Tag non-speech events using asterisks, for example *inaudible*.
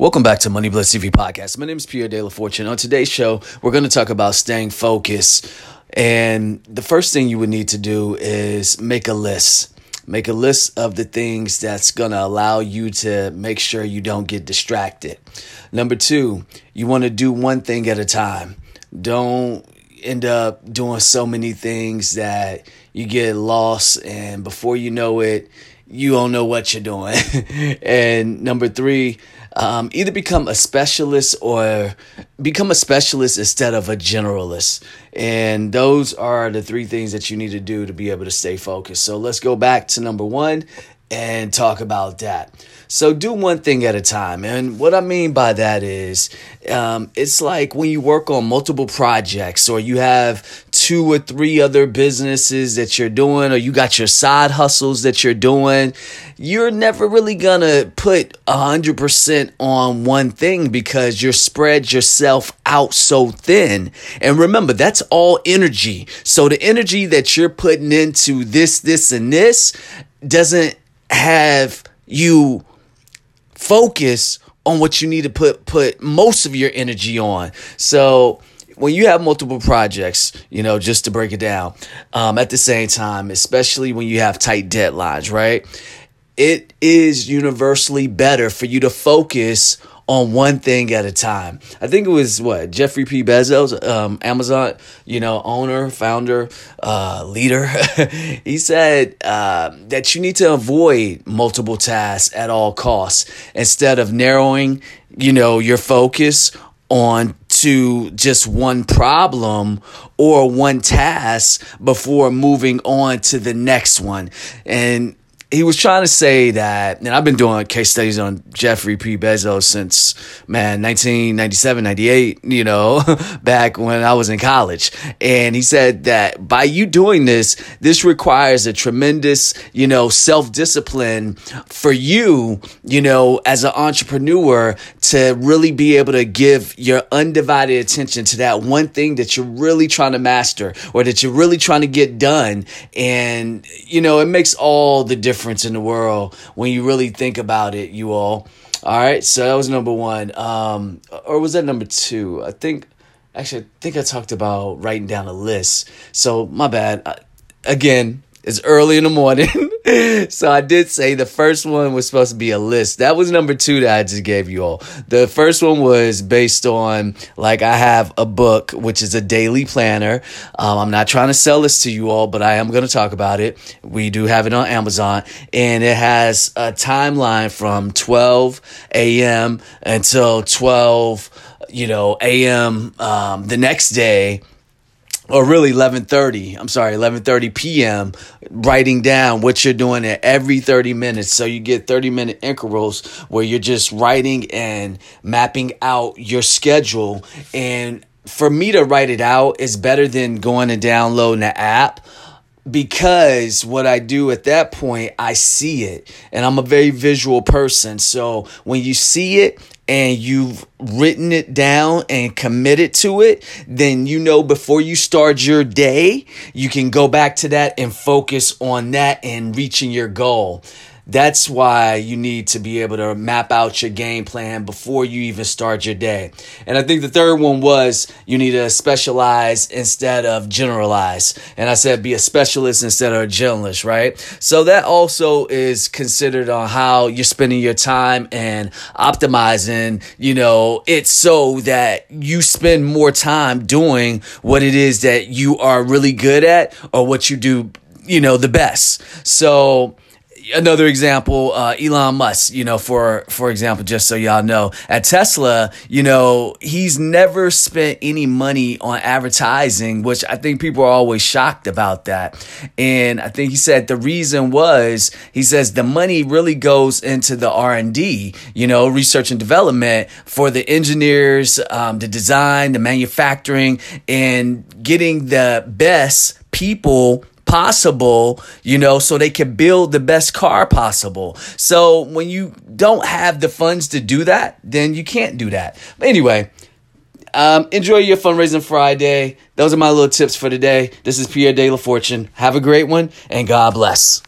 Welcome back to Money Bless TV podcast. My name is Pierre De La Fortune. On today's show, we're going to talk about staying focused. And the first thing you would need to do is make a list. Make a list of the things that's going to allow you to make sure you don't get distracted. Number two, you want to do one thing at a time. Don't end up doing so many things that you get lost, and before you know it, you don't know what you're doing. *laughs* and number three, um, either become a specialist or become a specialist instead of a generalist. And those are the three things that you need to do to be able to stay focused. So let's go back to number one and talk about that. So do one thing at a time. And what I mean by that is um, it's like when you work on multiple projects or you have two or three other businesses that you're doing or you got your side hustles that you're doing, you're never really going to put 100% on one thing because you're spread yourself out so thin. And remember, that's all energy. So the energy that you're putting into this, this, and this doesn't have you focus on what you need to put put most of your energy on. So when you have multiple projects, you know, just to break it down, um, at the same time, especially when you have tight deadlines, right? It is universally better for you to focus on one thing at a time. I think it was what Jeffrey P. Bezos, um, Amazon, you know, owner, founder, uh, leader. *laughs* he said uh, that you need to avoid multiple tasks at all costs instead of narrowing, you know, your focus on to just one problem or one task before moving on to the next one. And he was trying to say that, and I've been doing case studies on Jeffrey P. Bezos since, man, 1997, 98, you know, *laughs* back when I was in college. And he said that by you doing this, this requires a tremendous, you know, self discipline for you, you know, as an entrepreneur to really be able to give your undivided attention to that one thing that you're really trying to master or that you're really trying to get done. And, you know, it makes all the difference difference in the world when you really think about it, you all. All right, so that was number one. Um, or was that number two? I think, actually, I think I talked about writing down a list. So, my bad. I, again, it's early in the morning. *laughs* so I did say the first one was supposed to be a list. That was number two that I just gave you all. The first one was based on like I have a book which is a daily planner. Um, I'm not trying to sell this to you all, but I am going to talk about it. We do have it on Amazon, and it has a timeline from 12 a.m. until 12 you know a.m. Um, the next day or really 11:30 I'm sorry 11:30 p.m. writing down what you're doing at every 30 minutes so you get 30 minute intervals where you're just writing and mapping out your schedule and for me to write it out is better than going and downloading the app because what I do at that point, I see it. And I'm a very visual person. So when you see it and you've written it down and committed to it, then you know before you start your day, you can go back to that and focus on that and reaching your goal. That's why you need to be able to map out your game plan before you even start your day. And I think the third one was you need to specialize instead of generalize. And I said be a specialist instead of a generalist, right? So that also is considered on how you're spending your time and optimizing, you know, it so that you spend more time doing what it is that you are really good at or what you do, you know, the best. So, another example, uh, Elon Musk, you know, for, for example, just so y'all know, at Tesla, you know, he's never spent any money on advertising, which I think people are always shocked about that. And I think he said the reason was, he says the money really goes into the R&D, you know, research and development for the engineers, um, the design, the manufacturing, and getting the best people possible, you know, so they can build the best car possible. So when you don't have the funds to do that, then you can't do that. But anyway, um, enjoy your fundraising Friday. Those are my little tips for today. This is Pierre De La Fortune. Have a great one and God bless.